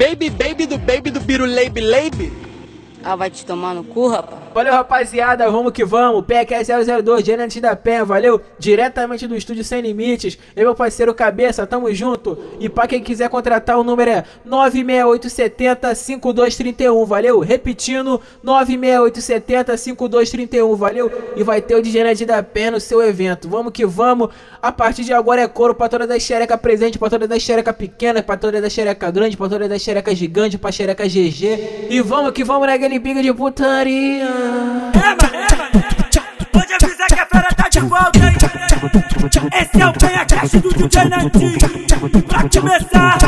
Baby, baby do baby do biruleibe leibe. Ah, vai te tomar no cu, rapaz. Valeu, rapaziada, vamos que vamos. PQS 002, gerente da PEN, valeu? Diretamente do estúdio Sem Limites. Eu, meu parceiro Cabeça, tamo junto. E pra quem quiser contratar, o número é 96870-5231, valeu? Repetindo, 96870-5231, valeu? E vai ter o gerente da PEN no seu evento. Vamos que vamos. A partir de agora é couro pra toda da xereca presente, pra toda da xereca pequena, pra toda da xereca grande, pra toda da xereca gigante, pra xereca GG. E vamos que vamos naquele pico de putaria. Ema, ema, ema. Pode avisar que a fera tá de volta, hein? Esse é o PHS do DJ Nantinho. Pra começar.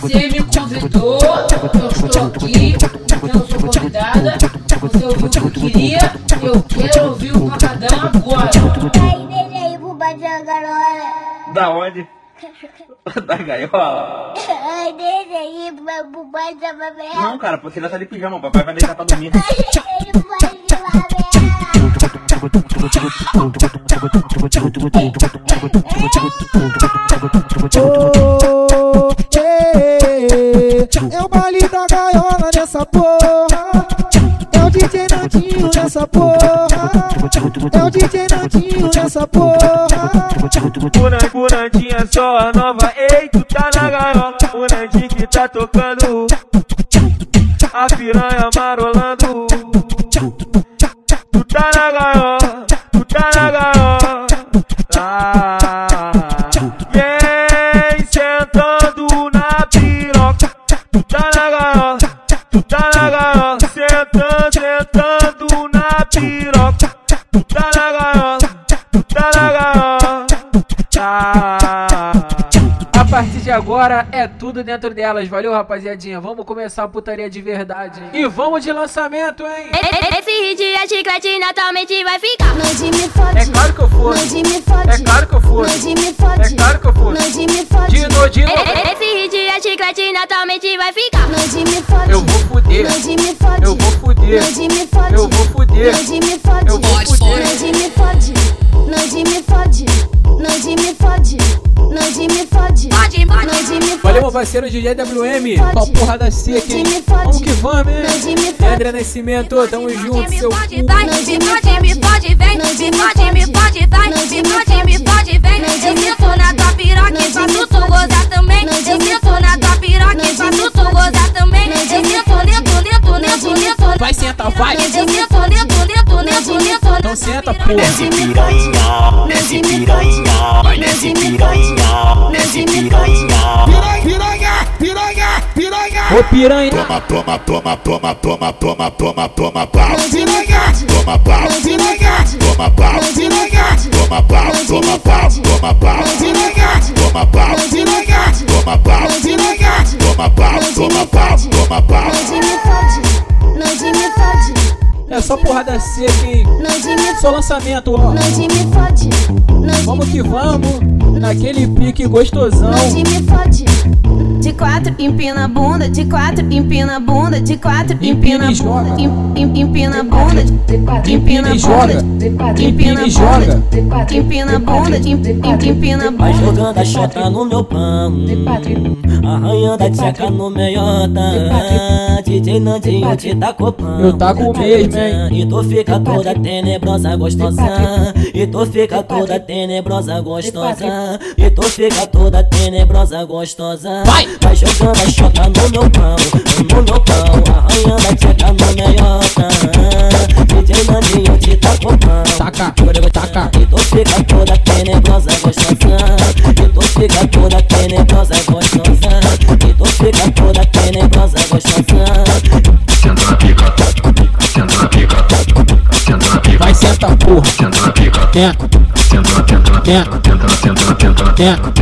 Você me convidou, eu estou aqui, eu sou convidada. Você ouviu o que queria, eu quero ouvir o pancadão agora. Da onde? da gaiola? Ai, deixa aí pro pro Badão Garola. Não, cara, porque ela tá de pijama, papai vai deitar pra dormir. Badão Garola. É o baile da gaiola nessa porra. É o Nandinho nessa porra. É o DJ Nandinho nessa porra. Puran, Purandinha só a nova. Ei, tu tá na gaiola. O Nandinho que tá tocando. A piranha marolando. Tu tá na gaiola. Tu tá na gaiola. Ah, vem sentando na piroca. Tu tá na gaiola. Tu tá na gaiola. Sentando agora é tudo dentro delas, valeu rapaziadinha? Vamos começar a putaria de verdade. hein? E vamos de lançamento, hein? Esse hit é chiclete naturalmente vai ficar. Nandinho me fode. É claro que eu fode. É claro que eu fode. É claro que eu fode. Dino, Dino, Esse hit é chiclete naturalmente vai ficar. Nandinho me fode. eu vou fuder. Nandinho me fode. Eu vou fuder. Nandinho me fode. Eu vou fuder. Nandinho me fode. Eu vou fuder. Fode. Nandinho me fode. Nandinho me fode. Nandinho me fode. Pode, pode. Me fode. Valeu, meu parceiro DJ WM. Fode. Com a? Nandinho me fode. Vamos que vamos, me hein? fode. André Nascimento, tamo junto, Me seu fode, vai, me fode, me fode, vem. Me fode, me fode, vai. Me fode, me fode, vem. Eu sinto na tua piroca e faço tu gozar também. Eu sinto na tua piroca e faço tu gozar também. Eu sinto lento, lento, lento, lento. Vai, senta, vai. Eu sinto lento, lento, lento, lento. Então senta, porra. Piranha. Toma, toma, toma, toma, toma, toma, toma, toma pau. Toma pau, toma pau, toma pau, toma pau, toma pau, toma pau, toma pau, toma pau, toma pau, toma pau. É só porrada seca, hein? Só lançamento, ó. Vamos que vamos. Naquele pique gostosão. Quatro, empina a bunda, de quatro, empina a bunda, de quatro, Empina joga. em- em- empina a bunda, Empina e joga. Empina e joga. empina a bunda, em- em- empina a Vai bunda. jogando a chota no meu pão Arranhando a tcheca no meiota DJ Nandinho te tá copando Eu tá com mesmo, hein? E tu fica toda tenebrosa gostosa E tu fica toda tenebrosa gostosa E tu fica toda tenebrosa gostosa Vai! Vai jogando a chota no meu pão No meu pão. Arranhando a tcheca no meiota DJ Nandinho te tá copando Taca, taca. e tu fica toda tenebrosa gostosa E tu fica toda tenebrosa gostosa E tu fica toda tenebrosa gostosa Vai, senta, porra. Teco.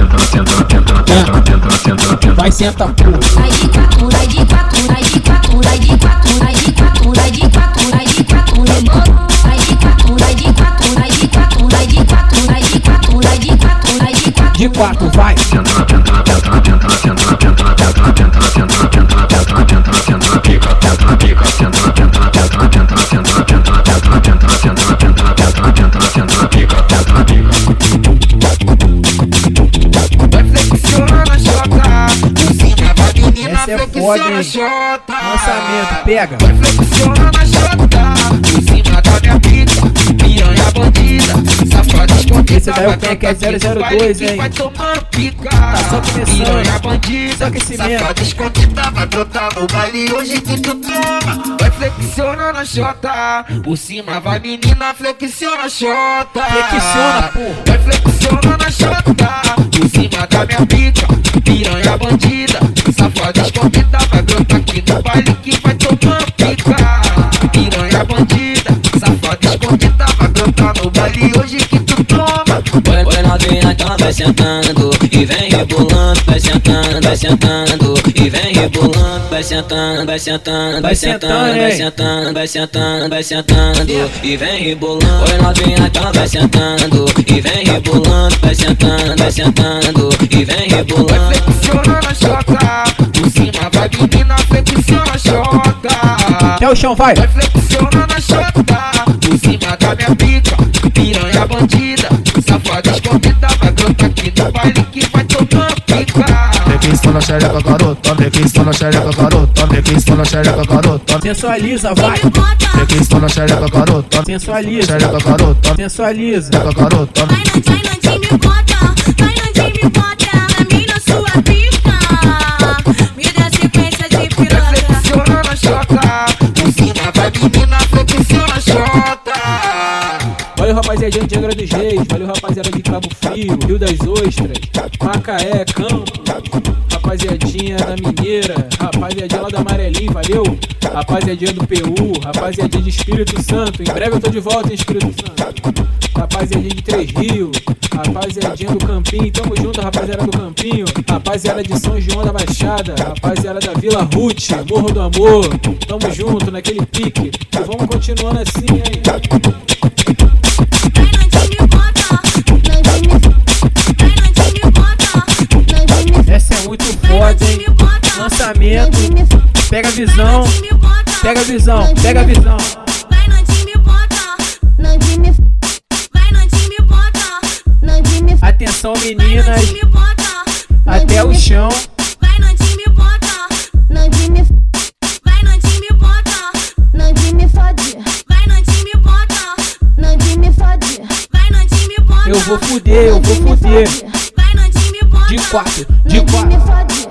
Vai, senta. Vai de quatro, vai de quatro, vai de quatro, vai de quatro, vai de quatro, vai de quatro, vai de quatro. Vai de quatro, vai de quatro, vai de quatro, vai de quatro, vai de quatro, vai de quatro, vai de quatro. De quatro, vai. Essa é foda, hein? Lançamento, pega. Vai flexiona na jota, em cima da minha pica piranha bandida, safada escondida. Esse daí é o Peck é 002, hein? Vai tomando pica, Tá só começando. piranha bandida, Só safada escondida, vai brotar no baile hoje que tu toma. Vai flexiona na chota, por cima vai menina, flexiona a chota. Flexiona, porra. Vai flexiona na chota, por cima da minha pica, piranha bandida, safada escondida, vai brotar aqui no baile que vai tomando pica. Piranha bandida, escondida, vai brotar no baile hoje que tu toma. Vai, vai novinha, então vai sentando E vem rebolando, vai sentando, vai sentando E vem rebolando, vai sentando, vai sentando Vai sentando, vai sentando, vai sentando, vai sentando E vem rebolando Vai novinha, então vai sentando E vem rebolando, vai sentando, vai sentando E vem rebolando Flexiona na chota, por cima vai. Até o chão, vai. Vai flexiona na chota, por cima da minha pica, piranha bandida, safada escondida, vai aqui no baile que vai tomando pica. Sensualiza, vai. Sensualiza. Sensualiza. xereca, garota. Vai Nandinho, me bota, vai Nandinho, me bota, pra mim na sua pica. tudo na Valeu, rapaziadinha de Angra dos Reis. Valeu, rapaziada de Cabo Frio, Rio das Ostras, Macaé, Campo. Rapaziadinha da Mineira, rapaziadinha lá da Amarelinho, valeu? Rapaziadinha do PU, rapaziadinha de Espírito Santo. Em breve eu tô de volta em Espírito Santo. Rapaziadinha de Três Rios, rapaziadinha do Campinho, tamo junto, rapaziada do Campinho, rapaziada de São João da Baixada, rapaziada da Vila Ruth, Morro do Amor, tamo junto naquele pique, e vamos continuando assim aí. podem. Lançamento. Pega a visão. Pega a visão. Pega a visão. Vai no time e bota. No time. Vai no time e bota. No time. Atenção meninas. Até o chão. Vai no time e bota. No time. Vai no time e bota. No time fode. Vai no time e bota. No time fode. Vai no time bota. Eu vou fuder, eu vou fuder. De quatro, de quatro.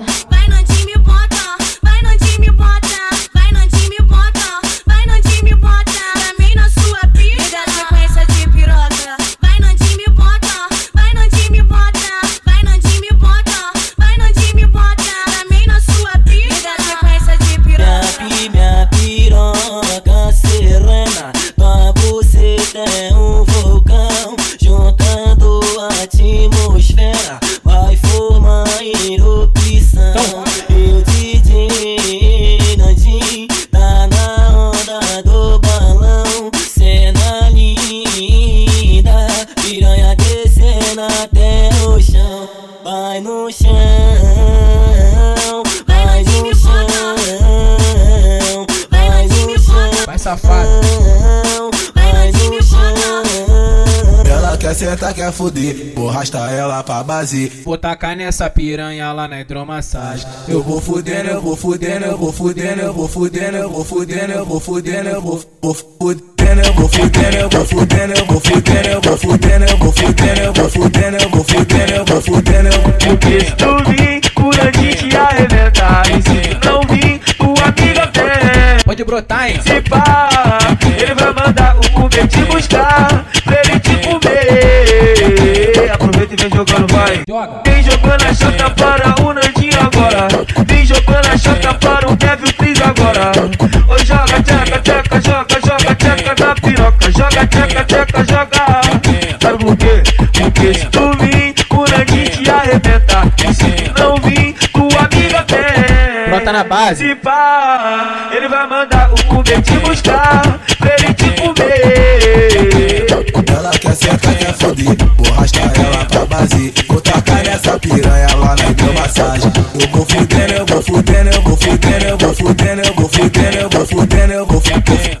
Fuder, vou arrastar ela pra base. Vou tacar nessa piranha lá na hidromassagem. Eu vou fudendo, eu vou fudendo, eu vou fudendo, eu vou fudendo, eu vou fudendo, eu vou fudendo, eu vou vou fudendo, eu vou fudendo, eu vou fudendo, eu vou fudendo, eu vou fudendo, eu vou fudendo, eu vou fudendo, eu vou fudendo, eu vou fudendo, eu vou Porque se tu vir, por antes te arrebentar E se não vir, tua amiga vem Pode brotar, hein? Se pá, ele vai mandar o Uber te buscar Pra ele te comer Aproveita e vem jogando, vai. Vem jogando a chata para o Nandinho agora. Vem jogando a chata para o Kevin Freeze agora. Oi, joga, tcheca, tcheca, joga, joga, tcheca na piroca. Joga, tcheca, tcheca, joga. Sabe por quê? Porque se tu vir, o Nandinho te arrebenta. E se tu não vir, tua amiga vem Brota na base. Se pá, ele vai mandar o Uber te buscar Pra ele te comer senta e fubi Vou arrastar ela pra base Vou tacar nessa piranha, lá na deu massagem Eu vou fudendo, eu vou fudendo, eu vou fudendo Eu vou fudendo, eu vou fudendo, eu vou fudendo Eu vou fudendo,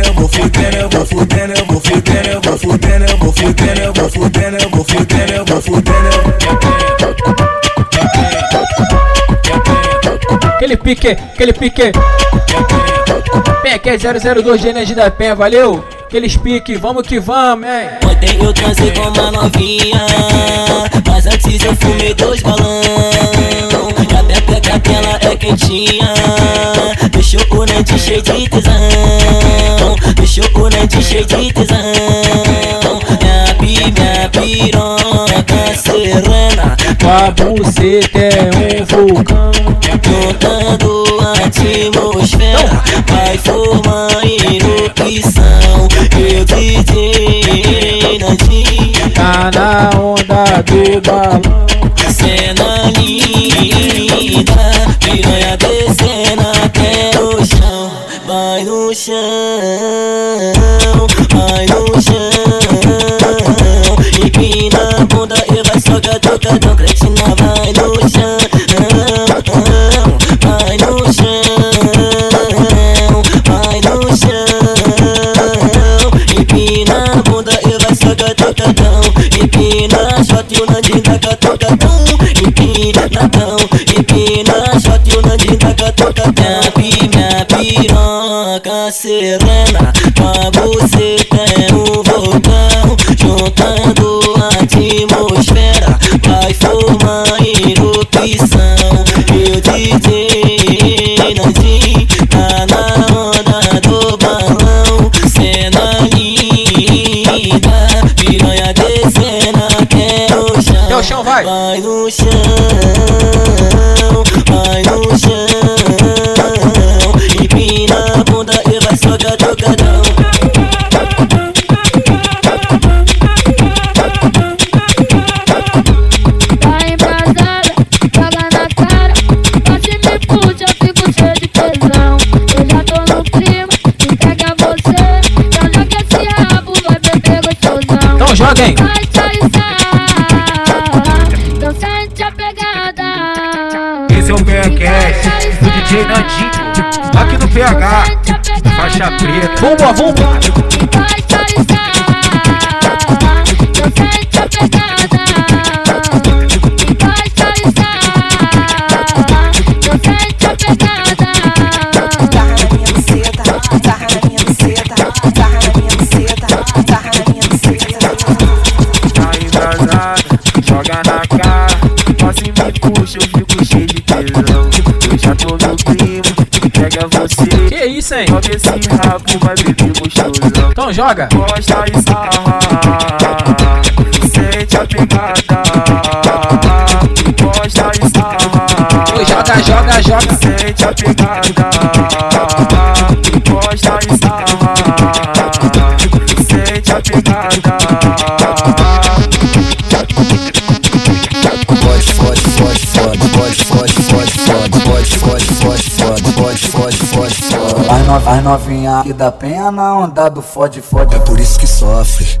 eu vou fudendo, eu vou fudendo Eu vou fudendo, eu vou fudendo, eu vou fudendo Eu vou fudendo, eu vou fudendo, eu vou fudendo Aquele pique, aquele pique. Que é 002 de energia da Penha, valeu? Aqueles pique, vamos que vamos, hein? Ontem eu transei com uma novinha Mas antes eu fumei dois balão E a pepeca dela é quentinha Deixou o nante cheio de tesão Deixou o nante cheio de tesão Minha pi, minha piroca serena. Tua buceta é um vulcão? Juntando a atmosfera Vai formar erupção. Eu DJ Nandinho Tá na onda do balão. Cena linda Piranha descendo até o chão. Vai no chão toca, toca, toca, senão vai no chão. Vai no chão, vai no chão. Empina a bunda e vai soca, toca, tão. Empina a shot e o Nandinho taca, toca, tão. Empina, tatão. Empina a shot e o Nandinho taca, toca, tão piroca serena Tua buceta é um vulcão Juntando a atmosfera Vai formar erupção E o DJ Nandinho Tá na onda do balão Cena linda Piranha descendo até o chão. Vai no chão Vai no chão pegada. Esse é o PHCast do DJ Nandinho, aqui no PH, faixa preta. Vambora, vambora. Hein? Joga esse rabo, vai beber gostosão. Então joga. Gosta e sarra, sente a pegada. Gosta e sarra. Joga, joga, joga. Sente a pegada. As no- As novinha aqui da penha na onda do fode, fode. É por isso que sofre,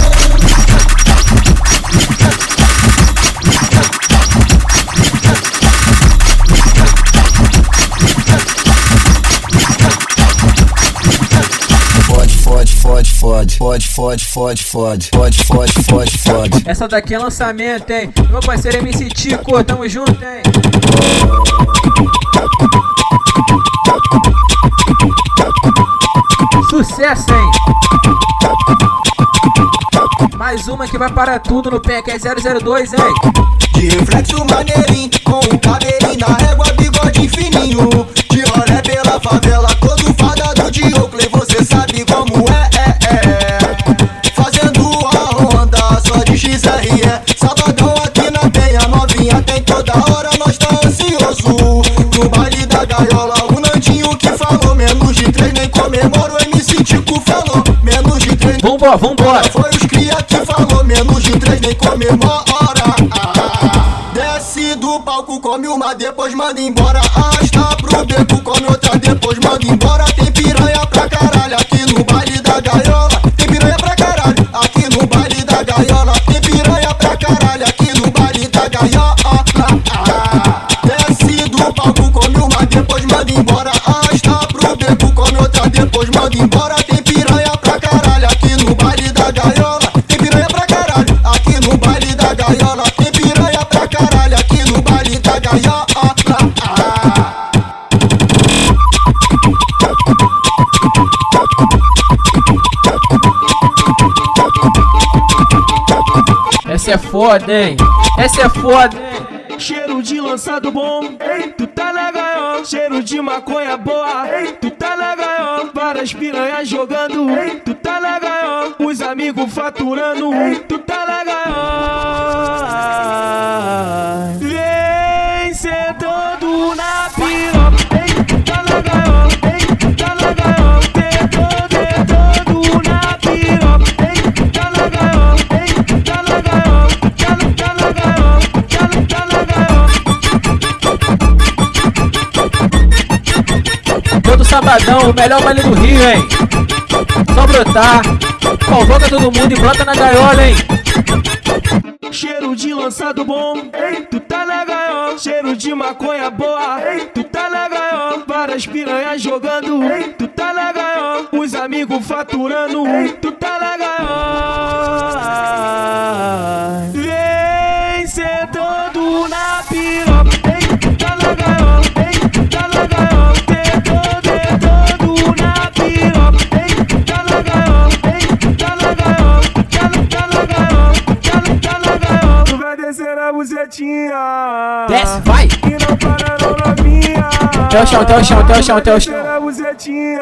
fode, fode, fode, fode, fode, fode, fode, fode, fode, fode. Essa daqui é lançamento, hein? Meu parceiro MC Tico, tamo junto, hein? Sucesso, hein? Mais uma que vai para tudo no PEC é 002, hein? De reflexo maneirinho, com o cabelinho na régua, bigode fininho. De rolé pela favela, vambora, vambora. Foi os cria que falou, menos de três nem comemora. Desce do palco, come uma, depois manda embora. Arrasta pro beco, come outra, depois manda embora. Tem piranha pra caralho aqui no baile da gaiola. Tem piranha pra caralho aqui no baile da gaiola. Tem piranha pra caralho aqui no baile da gaiola. Desce do palco, come uma, depois manda embora. Arrasta pro beco, come outra, depois manda embora. Da gaiola. Tem piranha pra caralho aqui no baile da gaiola. Tem piranha pra caralho aqui no baile da gaiola. Essa é foda, hein? Essa é foda, hein? Cheiro de lançado bom, ei, tu tá legal. Cheiro de maconha boa, ei, faturando, ei, tu tá legal. Vem sentando na piroca, ei, tá legal. Ei, tu tá legal. Sentando, sentando na piroca, ei, tá. Ei, tá legal. Tá, tá. Tá, tá. Todo sabadão, o melhor baile do Rio, hein? Só brotar. Convoca todo mundo e brota na gaiola, hein? Cheiro de lançado bom, ei, tu tá legal. Cheiro de maconha boa, ei, tu tá legal. Várias piranhas jogando, ei, tu tá legal. Os amigos faturando, tu tá legal. Vem buzetinha. Desce, vai. E não para não novinha. Até o chão, até o chão, até o chão, até o chão. Buzetinha.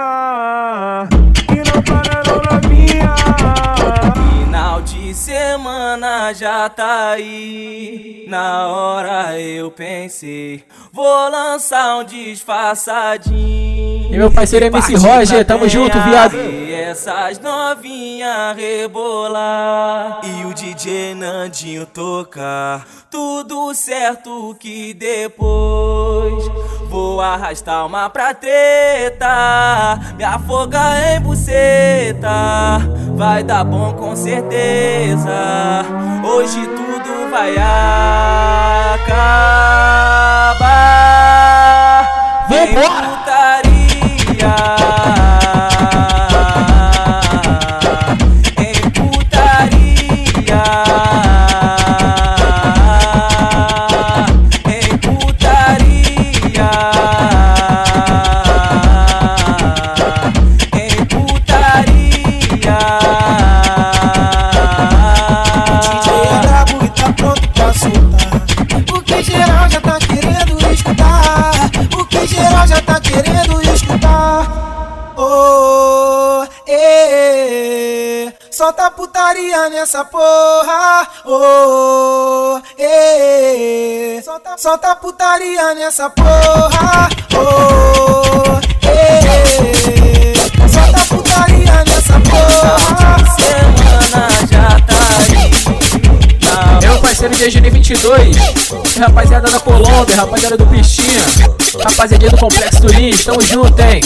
De semana já tá aí. Na hora eu pensei, vou lançar um disfarçadinho. E meu parceiro MC Partir Roger, tamo junto, viado. E essas novinhas rebolar. E o DJ Nandinho tocar. Tudo certo que depois vou arrastar uma pra treta. Me afogar em buceta. Vai dar bom com certeza. Hoje tudo vai acabar. Vambora! Em putaria. Eh, solta putaria nessa porra. Oh, eh, solta, solta putaria nessa porra. Oh, eh, solta putaria nessa porra. Semana já tá aí. Meu parceiro de Junho 22, rapaziada da Colômbia, rapaziada do Pistinha, rapaziada do Complexo do Lins, tamo junto, hein?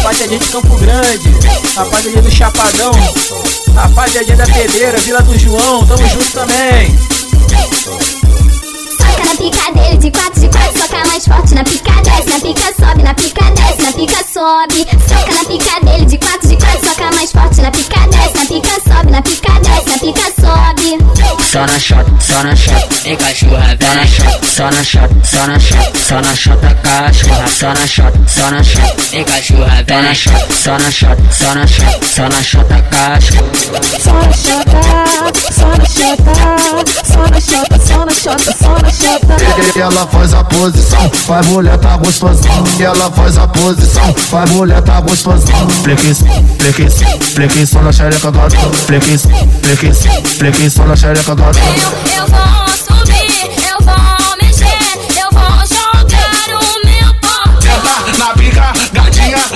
Rapaziada de Campo Grande, rapaziada do Chapadão, rapaziada da Pedreira, Vila do João, tamo junto também. Pica dele de quatro de quatro, soca mais forte na pica desce, na pica sobe, na pica desce, na pica sobe. Soca na pica dele de quatro de quatro, soca mais forte na pica desce, na pica sobe, na pica desce, na pica sobe. Só na chota, só na chota, em cachorra, só na chota, só na chota, só na chota, só na chota, cachorra, só na chota, só na chota, em cachorra, só na chota, só na chota, só na chota, só na chota, cachorra. Só na chota, só na chota, só na chota, só na chota, só na chota. Ela faz a posição, vai mulher tá gostosão. Ela faz a posição, vai mulher tá gostosão. Flequis, flequis, flequis só na xereca do Flequis, flequis, flequis só na xereca do Eu, eu vou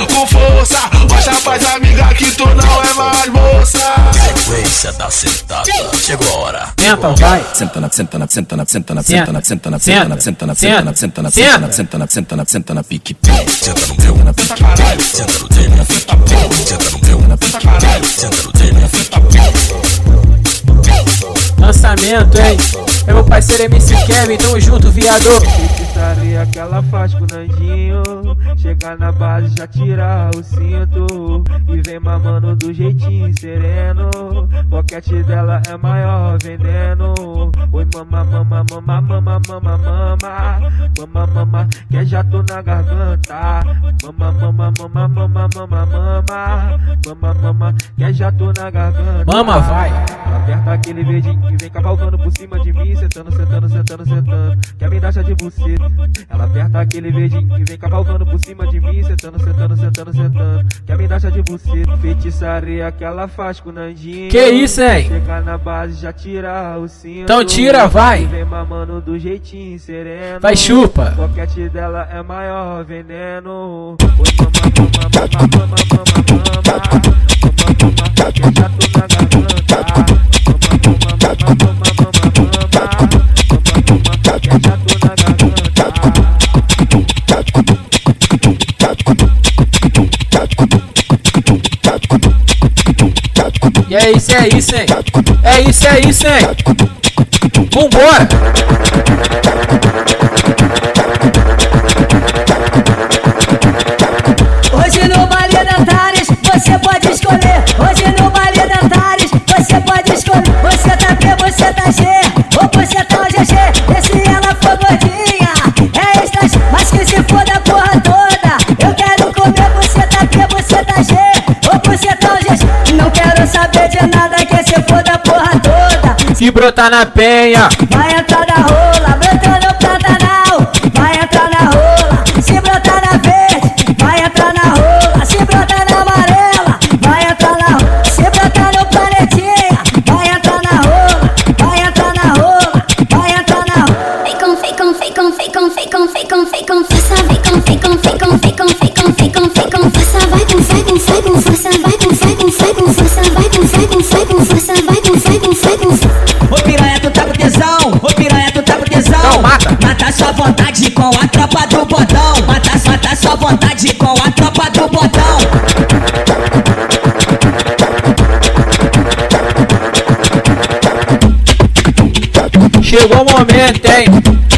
com força. Mostra pras amigas que tu não é mais moça. Sequência da sentada. Chegou a hora. Senta, vai. Senta na, senta na, senta na, senta na, Senta. senta na, senta na, senta na, senta na, senta na, senta na, Senta. senta na, senta na, senta na, senta na, pique. Senta no meu, na pique. Senta no teu, na pique. Senta no meu, na pique. Senta no teu, na pique. Lançamento, hein? É meu parceiro MC Kevin, tamo junto, viado. Feitiçaria que ela faz com o Nandinho. Chega na base, já tira o cinto. E vem mamando do jeitinho sereno. Boquete dela é maior veneno Oi mama, mama, mama, mama, mama, mama. Mama, mama, que já tô na garganta. Mama, mama, mama, mama, mama, mama. Mama, mama, que já tô na garganta. Mama, vai. Aperta aquele verdinho que vem cavalgando por cima de mim. Sentando, sentando, sentando, sentando. Quer me dar chá de buceta Ela aperta aquele verdinho que vem cavalgando por cima de mim Sentando, sentando, sentando, sentando Quer me dar de buceta Feitiçaria que ela faz com o Nandinho Que isso, hein? Chega na base, já tira o cinto Então tira, vai. E Vem mamando do jeitinho sereno Vai, chupa. O boquete dela é maior veneno mama, mama, mama, mama, mama, mama Mama, que já tô na É isso, é isso, hein? É isso, é isso, hein? Vambora! Hoje no baile Antares você pode escolher. Hoje no baile Antares você pode escolher. Você tá P, você tá G, ou você tá o GG. E se ela for gordinha, é G. mas que se for da porra toda. Eu quero comer, você tá P, você tá G, ou você tá Se brotar na penha, Vai entrar na rola, brotar no Pantanal. Vai entrar na rola, se brotar na verde. Vai entrar na rola, se brotar na amarela. Vai entrar na rola, se brotar no planetinha. Vai entrar na rola, vai entrar na rola, vai entrar na rola. Vem com, vem com, vem com, vem com, vem com, vem com, vem com força. Vem com, vem com, vem com, vem com, vem com, vem com, vem com força. Vai com, vai com, vai com força. Vai com, vai com, vai com força. Vai com, vai com, vai com força. Vai com, vai com, vai com força. Sua vontade com a tropa do botão. Mata, mata sua vontade com a tropa do botão. chegou o momento, hein?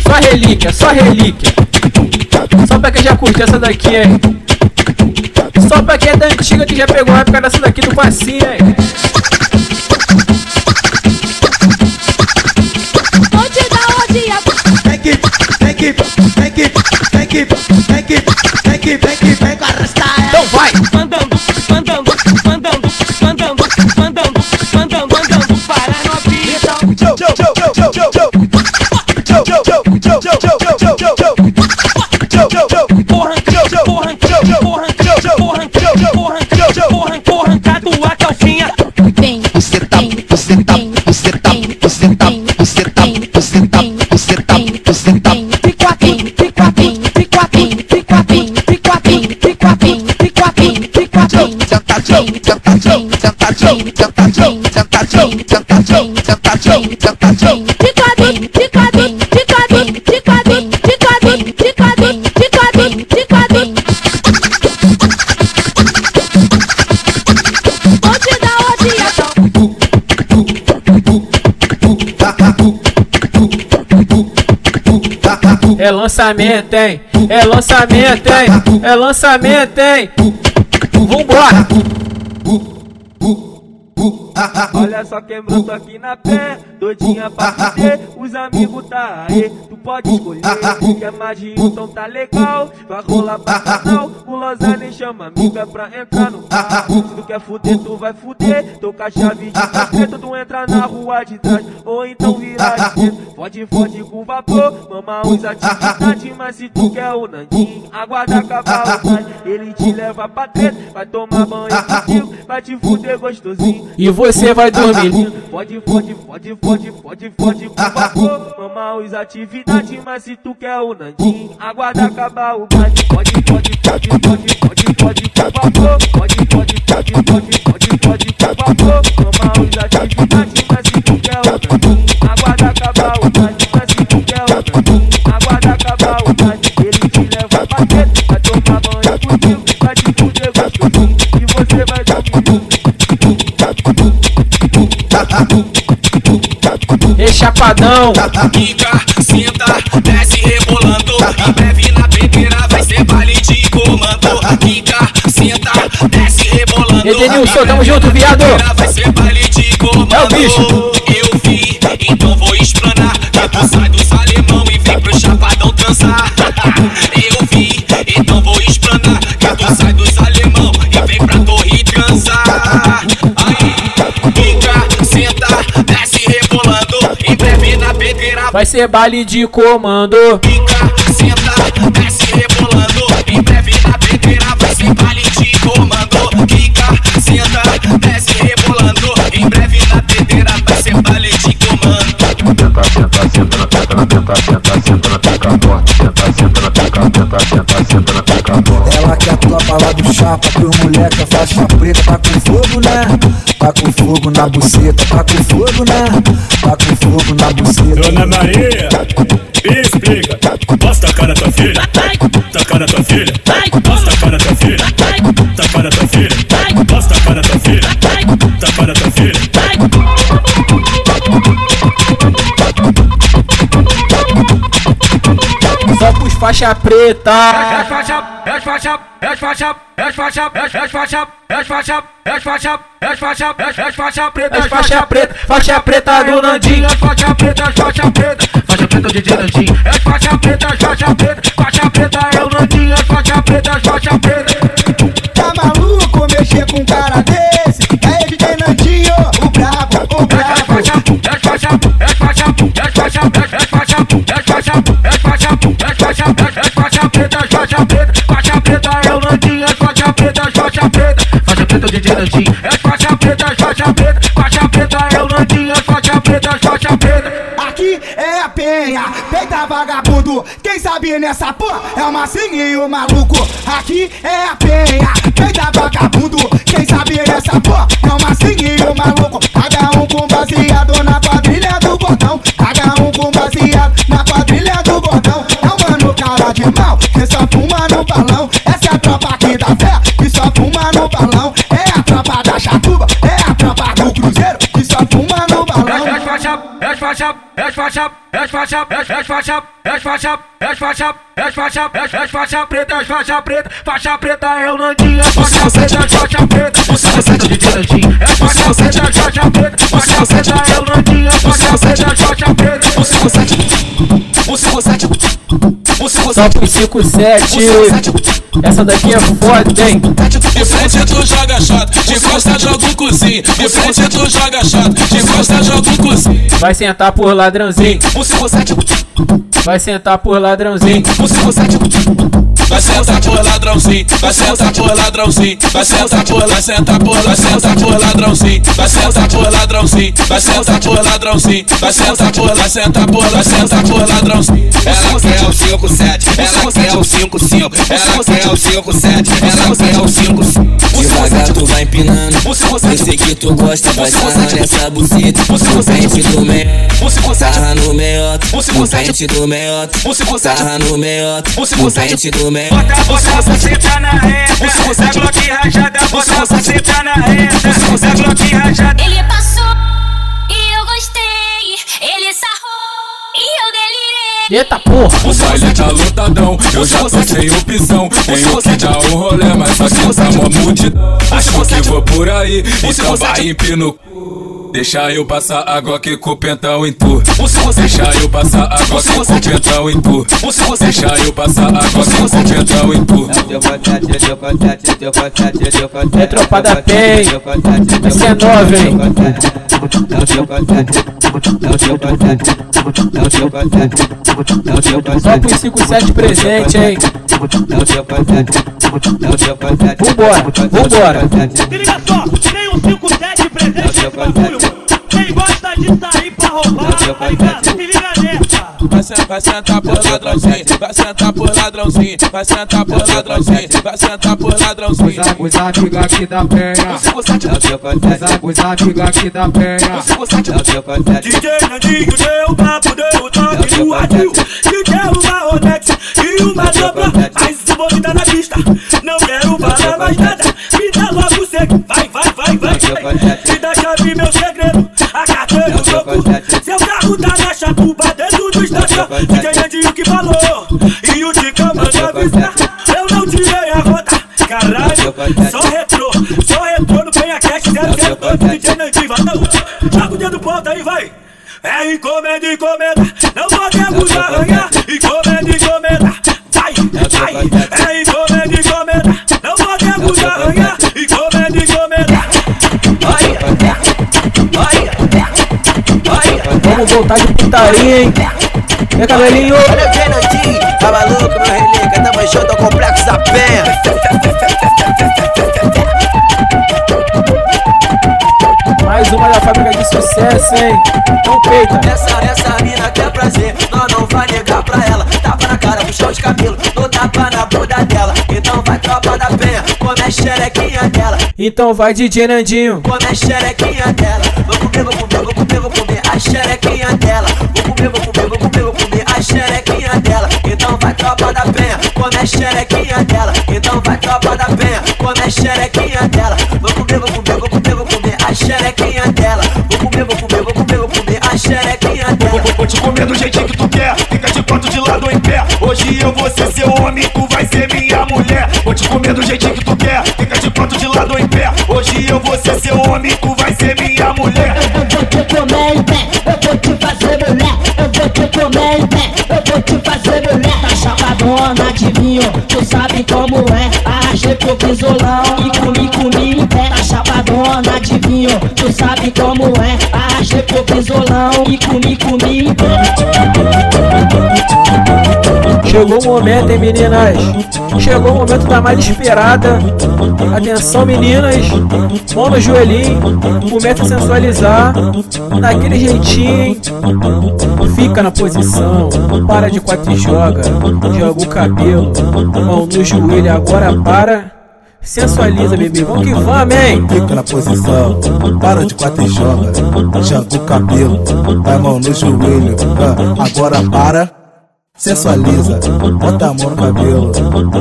Só relíquia, só relíquia. Só pra quem já curtiu essa daqui, hein? Só pra quem é da antiga que já pegou a época dessa daqui do passinho, hein? Que, vem que, vem que, vem que, vem que, vem que, vem com a rasta. Então vai! Mandando, mandando, mandando, mandando, mandando, mandando, mandando para novinha Porra, porra, porra, porra, porra, porra, porra, porra, tá tua calcinha É lançamento, hein? É lançamento, hein? É lançamento, hein? Vambora! Olha só quem brotou aqui na pé, doidinha pra fuder, os amigos tá aí, tu pode escolher, quer mais de um, então tá legal, vai rolar pra canal, o Lozane chama amiga pra entrar no carro, se tu quer fuder, tu vai fuder, tô com a chave de caceta, tu entra na rua de trás, ou então vira esquerda, pode, pode com vapor, mama usa atividade, mas se tu quer o Nandinho, aguarda acabar o baile, ele te leva pra treta, vai tomar banho contigo, vai te fuder gostosinho, E você vai dormir. Pode, pode, pode, pode, pode, pode, com vapor. Mama os atividades, mas se tu quer o Nandinho, aguarda acabar o baile. Pode, pode, pode, pode, pode, pode. Pode, pode, pode, pode, chapadão. Quica, senta, desce rebolando. Em breve na pedreira vai ser baile de comando. Quica, senta, desce rebolando. Edenilson, tamo junto, viado. Vai ser baile de comando. É o bicho. Eu vi, então vou explanar. Que tu sai dos alemão e vem pro chapadão dançar. Eu vi, então vou explanar. Que tu sai dos alemão Vai ser baile de comando. Fica, senta, desce rebolando. Em breve na pedreira vai ser baile de comando. Fica, senta, desce rebolando. Em breve na pedreira vai ser baile de comando. Senta, senta, senta na pica, na pica, senta, senta na pica. Senta, senta na pica, senta, senta, senta na pica, fala que a tropa lá do é chapa Pro moleque a faixa preta Tá com fogo, né? Tá com fogo na buceta Tá com fogo, né? Tá com fogo na buceta. Dona Maria, me explica. Mostra a cara da tua filha. Tá cara da tua filha. Mostra a cara da tua filha. Tá cara da tua filha. Mostra a cara da tua filha. Tá cara da tua filha. Pros faixa preta. É faixa, é faixa, é faixa, é faixa, é faixa, é faixa, é faixa, é faixa, é faixa preta, As faixa preta, faixa preta do Nandinho. É faixa preta, é faixa preta, faixa preta de Nandinho. É faixa preta, é faixa preta, faixa preta é o Nandinho. É faixa preta, é faixa preta. Tá maluco mexer com um cara desse? É DJ Nandinho, o brabo, o brabo. É faixa, é faixa, é faixa, é faixa, é faixa, é faixa, é faixa, é faixa, é faixa preta, é faixa preta, faixa preta é o Nandinho. É faixa preta, é faixa preta, faixa preta de Nandinho. É faixa preta, é faixa preta, faixa preta é o Nandinho. É faixa preta, é faixa preta. Aqui é a penha, peita vagabundo. Quem sabe nessa porra é o massinho maluco. Aqui é a penha, peita vagabundo. Quem sabe nessa porra é o massinho maluco. Cada um com baseado de que só fuma no balão. Essa é a tropa aqui da fé, que só fuma no balão. É a tropa da chatuba, é a tropa do cruzeiro, que só fuma no balão. É faixa, é faixa, é faixa, é faixa, é faixa, é faixa, é faixa, é faixa, é faixa preta, é faixa preta, faixa preta é o Nandinho, é faixa preta, é faixa preta, faixa de Nandinho, é faixa preta, é faixa preta, faixa preta é o Nandinho, é faixa preta, é faixa preta. Só pros 5, 7. Essa daqui é foda, hein? De frente tu joga shot, de costa joga um cozinho. De frente tu joga shot, de costa joga um cozinho. Vai sentar por ladrãozinho. Vai sentar por ladrãozinho. Vai sentar por ladrãozinho, vai sentar por ladrãozinho, vai sentar por lá, sentar por lá, sentar por ladrãozinho, vai sentar por ladrãozinho, vai sentar por ladrãozinho, vai sentar por lá, sentar por lá, sentar por ladrãozinho. Ela quer o 5, 7, ela quer o 5, 5, ela quer o 5, 7, ela quer o 5, 5. Devagar tu vai empinando, eu sei que tu gosta, vai sarrar nessa buceta. No pente do meio, sarra no meiota, no pente do meiota, sarra no meiota, no pente do meiota. Bota, bota a buceta na reta, é bloque rajada, bota a buceta na reta, é bloque rajada. Eita porra! O baile tá lotadão, eu já tô sem opção. Tenho que dar um rolê, mas só que tá mó multidão. Acho que vou por aí, então vai empino. Deixa eu passar água que com o pentão em tu. Deixa eu passar água que com o pentão em tu. Deixa eu passar água que com o pentão em tu. É tropa da PEN. Essa é nova, hein? Só pros 5, 7 presente, hein? Vambora, vambora. Se liga só, tem um 5, 7 presente. Quem gosta de sair pra roubar, tá ligado? Se liga nessa. vai sentar, vai sentar por ladrãozinho, vai sentar por ladrãozinho, vai sentar por ladrãozinho, vai sentar por ladrãozinho. Os amigos aqui da penha. Os amigos aqui da penha. DJ Nandinho deu papo, deu o toque no radinho. DJ uma Rolex e uma dobra. Mas tá na pista, não quero falar mais nada. Me dá logo seco, vai, vai, vai, vai. Me dá chave, meu segredo, a carteira do jogo. Seu carro tá na chatuba dentro do estação. DJ Nandinho que falou, e o Ticão manda avisar. Eu não tirei a rota, caralho. Só retrô, só retrô no Penha Cash 002 DJ Nandinho, vai. Joga o dedo ponta aí, vai. É encomenda, encomenda, não podemos arranhar. Encomenda, encomenda, vai, vai. É encomenda, encomenda, Vamos voltar de putaria, hein? Vem, cabelinho. Olha o Kennedy, tá maluco, meu relíquia, tamo junto ao complexo da penha. Mais uma da fábrica de sucesso, hein? Então peita. Essa, essa mina quer prazer, nós não vai negar pra ela. Tapa na cara, puxão de cabelo, no tapa na bunda. Então vai tropa da penha, come a xerequinha dela. Então vai DJ Nandinho. Come a xerequinha dela. Vou comer, vou comer, vou comer, vou comer a xerequinha dela. Vou comer, vou comer, vou comer, vou comer a xerequinha dela. Então vai tropa da penha, come a xerequinha dela. Então vai tropa da penha, come a xerequinha dela. Vou comer, vou comer, vou comer, vou comer a xerequinha dela. Vou comer, vou comer, vou comer, vou comer a xerequinha dela. Vou te comer do jeitinho que tu quer, fica de quatro de lado em pé. Hoje eu vou ser seu homem, tu vai ser minha mulher. Comer do jeitinho que tu quer, fica de quatro de lado em pé. Hoje eu vou ser seu homem, tu vai ser minha mulher. Eu vou te comer em pé, eu vou te fazer mulher. Eu vou te comer em pé, eu vou te fazer mulher. Tá chapadona de vinho, tu sabe como é. Arrastei pro pisolão e comi, comi em pé. Tá chapadona de vinho, tu sabe como é. Arrastei pro pisolão e comi, comi em pé. Chegou o momento, hein, meninas? Chegou o momento da mais esperada. Atenção, meninas. Mão no joelhinho. Começa a sensualizar. Daquele jeitinho? Fica na posição. Para de quatro e joga. Joga o cabelo. Mão no joelho. Agora para. Sensualiza, bebê. Vamos que vamos, hein? Fica na posição, para de quatro e joga. Joga o cabelo, vai mão no joelho. Ah, agora para. Sensualiza, bota a mão no cabelo,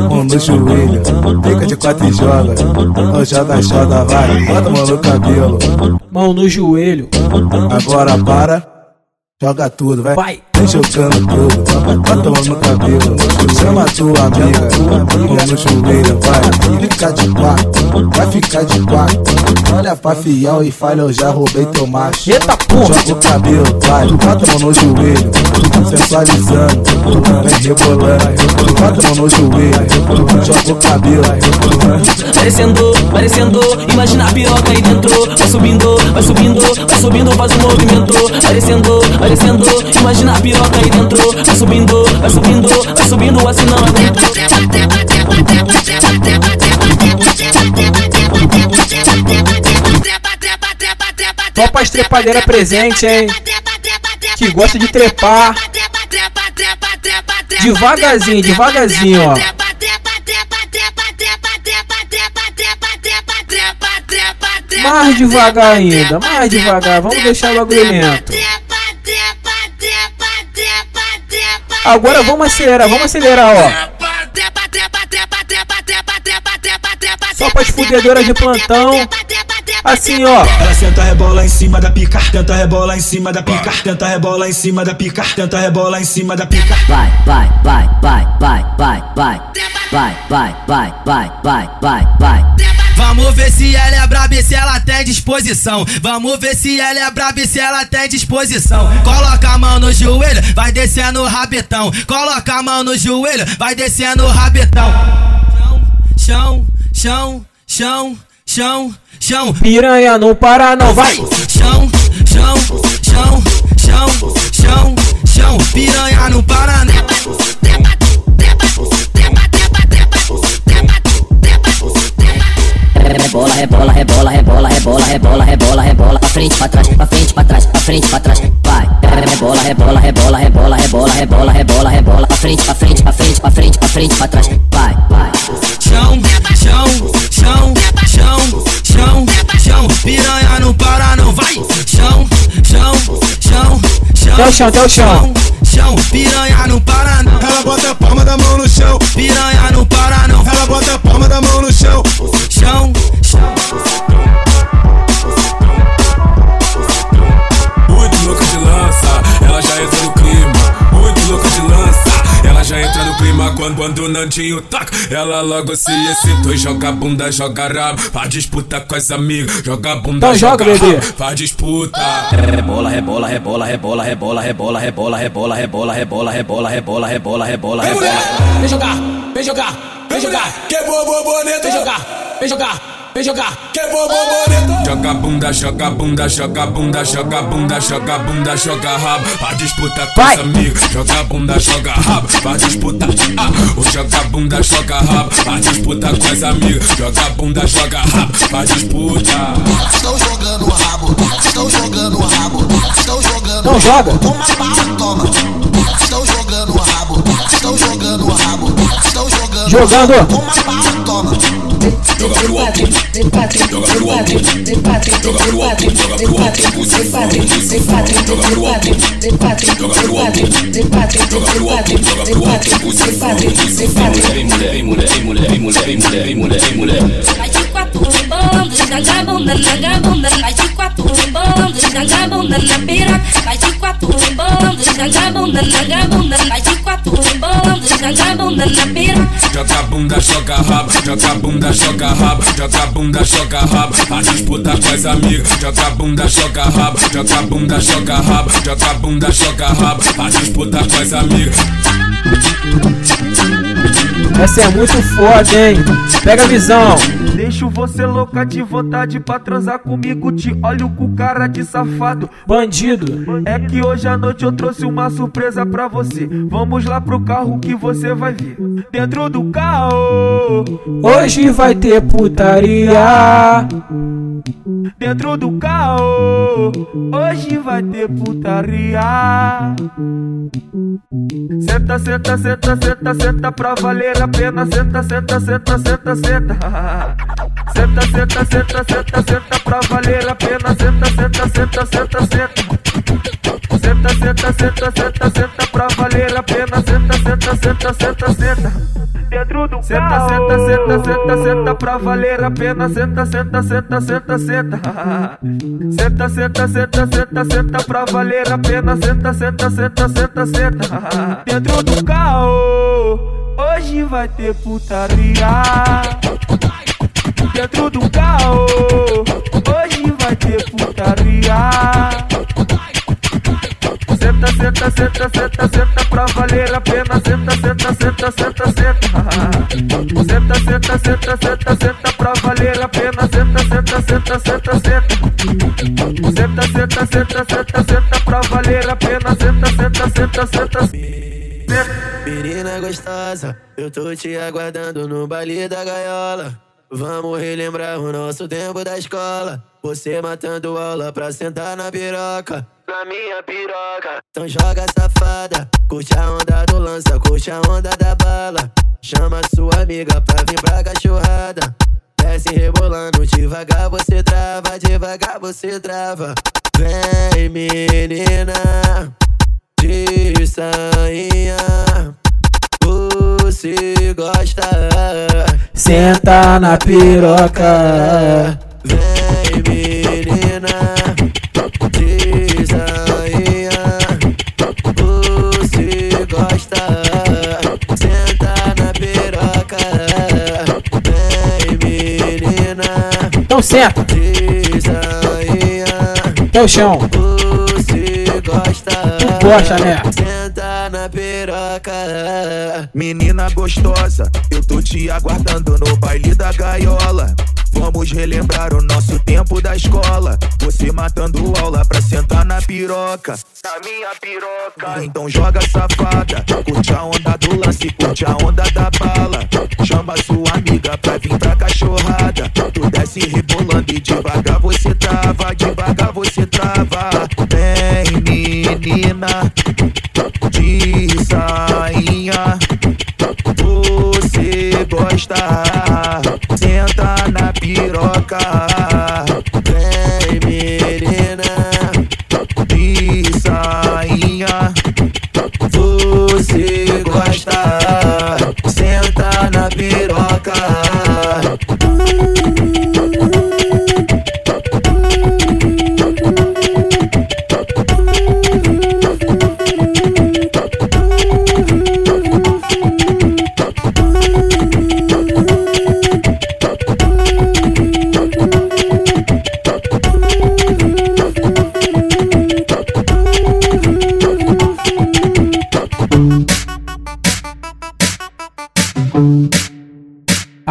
mão no joelho, fica de quatro e joga, então joga, joga, vai, bota a mão no cabelo, Mão no joelho. agora para, joga tudo, vai, vai. Vem jogando tudo, mão no cabelo, chama a tua amiga, mão no joelho, vai, fica de quatro, vai ficar de quatro, olha pra fiel e fala, eu já roubei teu macho, eita porra, joga o cabelo, vai, bota mão no joelho, sensualizando, vem rebolando, bota mão no joelho, joga o cabelo, Parecendo, parecendo, imagina a piroca aí dentro. Vai subindo, vai subindo, vai subindo, faz um movimento. Parecendo, parecendo, imagina a piroca aí dentro Vai subindo, vai subindo, vai subindo, assim não aguento Tropas trepadeira presente, hein? Que gosta de trepar. Devagarzinho, devagarzinho, ó. Mais devagar ainda, mais devagar. Vamos deixar o bagulho lento. Agora vamos acelerar, vamos acelerar, ó. Só pras fudedoras de plantão. Assim, ó. Ela senta rebola em cima da pica, tenta rebola em cima da pica, tenta rebola em cima da pica, tenta rebola em cima da pica. Vai, vai, vai, vai, vai, vai, vai. Vai, vai, vai, vai, vai, vai. Vamos ver se ela é braba e se ela tem disposição. Vamos ver se ela é braba e se ela tem disposição. Coloca a mão no joelho, vai descendo o rabetão. Coloca a mão no joelho, vai descendo o rabetão. Chão, chão, chão, chão, chão. Piranha não para não, vai. Chão, chão, chão, chão, chão, chão. Piranha não para não. Rebola, rebola, rebola, rebola, rebola, rebola, rebola, rebola, pra frente, pra trás, pra frente, pra trás, pra frente, pra trás, vai. rebola, rebola, rebola, rebola, rebola, rebola, rebola, rebola, pra frente, pra frente, pra frente, pra frente, pra frente, pra trás, vai, vai. Chão, chão, chão, chão, chão, chão, piranha não para não, vai. Chão, chão, chão, chão. Até o chão, até o chão. Chão, piranha não para não. Ela bota a palma da mão no chão. Piranha não para não. Ela bota a palma da mão no chão. Chão, Quando, quando o Nandinho taca, ela logo se excitou e joga bunda, joga rabo. Faz disputa com as amigas, joga bunda, Então joga, bebê. rabo. Faz disputa. Rebola, rebola, rebola, rebola, rebola, rebola, rebola, rebola, rebola, rebola, rebola, rebola, rebola, rebola, rebola. vem jogar, vem jogar, vem jogar. Que bobo bonito, vem jogar, vem jogar, vem jogar. Que bobo bonito. Joga bunda, joga bunda, joga bunda, joga bunda, joga bunda, joga rabo. Faz disputa com os amigos, joga bunda, joga rabo. Faz disputa, ah, o joga bunda, joga rabo. Faz disputa com as amigas, joga bunda, joga rabo. Faz disputa. Estão jogando o rabo, estão jogando o rabo, estão jogando Então joga. Toma bala, toma. Estão jogando o rabo, estão jogando o rabo, estão jogando. Jogando. Toma bala, toma. Joga pro alto, Ei mulher, de rebolando, joga a bunda, joga a bunda. Vai de quatro rebolando, joga a bunda na piroca. Vai de quatro rebolando, joga a bunda, joga a bunda. Vai de quatro rebolando, joga a bunda na piroca. Joga a bunda, joga rabo, joga a bunda, joga rabo, joga a bunda, joga rabo. Faz disputa com as amigas, joga a bunda, joga rabo, joga a bunda, joga rabo, joga a bunda, joga rabo. Faz disputa com as amigas. Essa é muito foda, hein? Pega a visão. Deixo você louca de vontade pra transar comigo. Te olho com cara de safado. Bandido. É que hoje à noite eu trouxe uma surpresa pra você. Vamos lá pro carro que você vai ver. Dentro do carro. Hoje vai ter putaria. Dentro do carro. Hoje vai ter putaria. Senta, senta, senta, senta, senta pra valer a pena. Senta, senta, senta, senta, senta. Senta, senta, senta, senta, senta pra valer a pena. Senta, senta, senta, senta, senta. Senta, senta, senta, senta, senta pra valer a pena. Senta, senta, senta, senta, senta. Dentro do senta, senta, senta, senta, senta pra valer a pena. Senta, senta, senta, senta, senta. Senta, senta, senta, senta, senta pra valer a pena. Senta, senta, senta, senta, senta. Dentro do carro, hoje vai ter putaria. Dentro do carro, hoje vai ter putaria. Senta, senta, senta, senta, senta pra valer a pena. Senta, senta, senta, senta, senta. Senta, senta, senta, senta, senta pra valer a pena. Senta, senta, senta, senta, senta. Senta, senta, senta, senta, senta pra valer a pena. Senta, senta, senta, senta, senta. Menina gostosa, eu tô te aguardando no baile da gaiola. Vamos relembrar o nosso tempo da escola. Você matando aula pra sentar na piroca. Na minha piroca. Então joga safada, curte a onda do lança, curte a onda da bala. Chama sua amiga pra vir pra cachorrada. Desce rebolando, devagar você trava, devagar você trava. Vem menina, de sainha. Você gosta. Senta na piroca. Vem menina, de sainha. Você gosta. Senta na piroca. Vem menina. Então senta. De sainha. Até o chão. Você gosta. Tu gosta, né? Senta na piroca. Menina gostosa, eu tô te aguardando no baile da gaiola. Vamos relembrar o nosso tempo da escola. Você matando aula pra sentar na piroca. Na minha piroca. Então joga safada, curte a onda do lance, curte a onda da bala. Chama sua amiga pra vir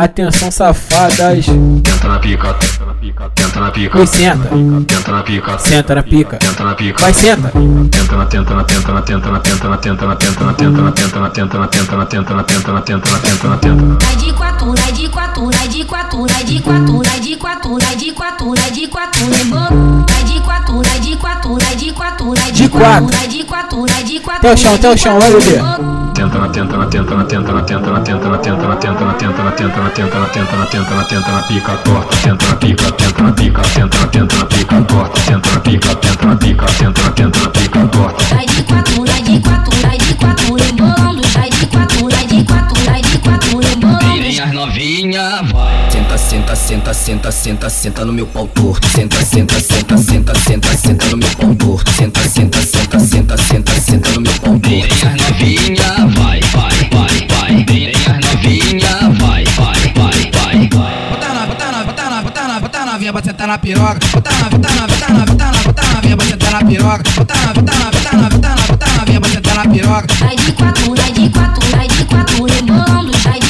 Atenção, safadas. Tenta na pica, tenta na pica, tenta na pica. Oi, senta. Tenta na pica. Senta na pica. Tenta na pica. Vai, senta. Tenta na tenta na tenta na tenta na tenta na tenta na tenta na tenta na tenta na tenta na tenta na tenta na tenta na tenta na tenta na tenta. Vai de quatro, vai de quatro, vai de quatro, vai de quatro, vai de quatro, vai de quatro, vai de quatro, lembrou? Vai de quatro, vai de quatro, vai de quatro, vai De quatro. vai de quatro, vai de quatro. Até o chão, até o chão, vai, bebê. Tenta na tenta na tenta na tenta na tenta na tenta na tenta na tenta na tenta na tenta na tenta na tenta na tenta na tenta na pica torta. Tenta na pica, tenta na pica, tenta na tenta na pica torta. Tenta na pica, tenta na pica, tenta na tenta na pica torta. Vai de quatro, vai de quatro, vai de quatro, lembrando. Vai de quatro, vai de quatro, vai de quatro, lembrando. Virem as novinha, vai. Senta, senta, senta, senta, senta, no meu pau torto. Senta, senta, senta, senta, senta, senta no meu pau torto. Senta, senta, senta, senta, senta, senta no meu pau torto. Virem as novinha, vai, vai, vai, vai. Virem as novinha, vai, vai, vai, vai. Bota na, bota na, bota na, bota na, bota na novinha pra sentar na piroca. Bota na, bota na, bota na, bota na, bota na novinha pra sentar na piroca. Bota na, bota na, bota na, bota na, bota na novinha pra sentar na piroca. Vai de quatro, vai de quatro, vai de quatro, lembrando. Vai de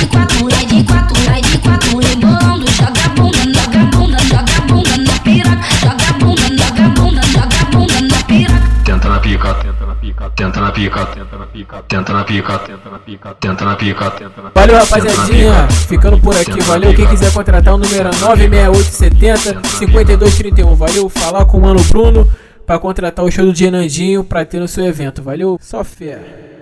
tenta na pica, tenta na pica, tenta na pica, tenta na pica, tenta na pica, tenta na pica. Valeu, rapaziadinha. Ficando por aqui, valeu. Quem quiser contratar o número 96870 5231. Valeu, falar com o mano Bruno pra contratar o show do Genandinho pra ter no seu evento. Valeu, só fé.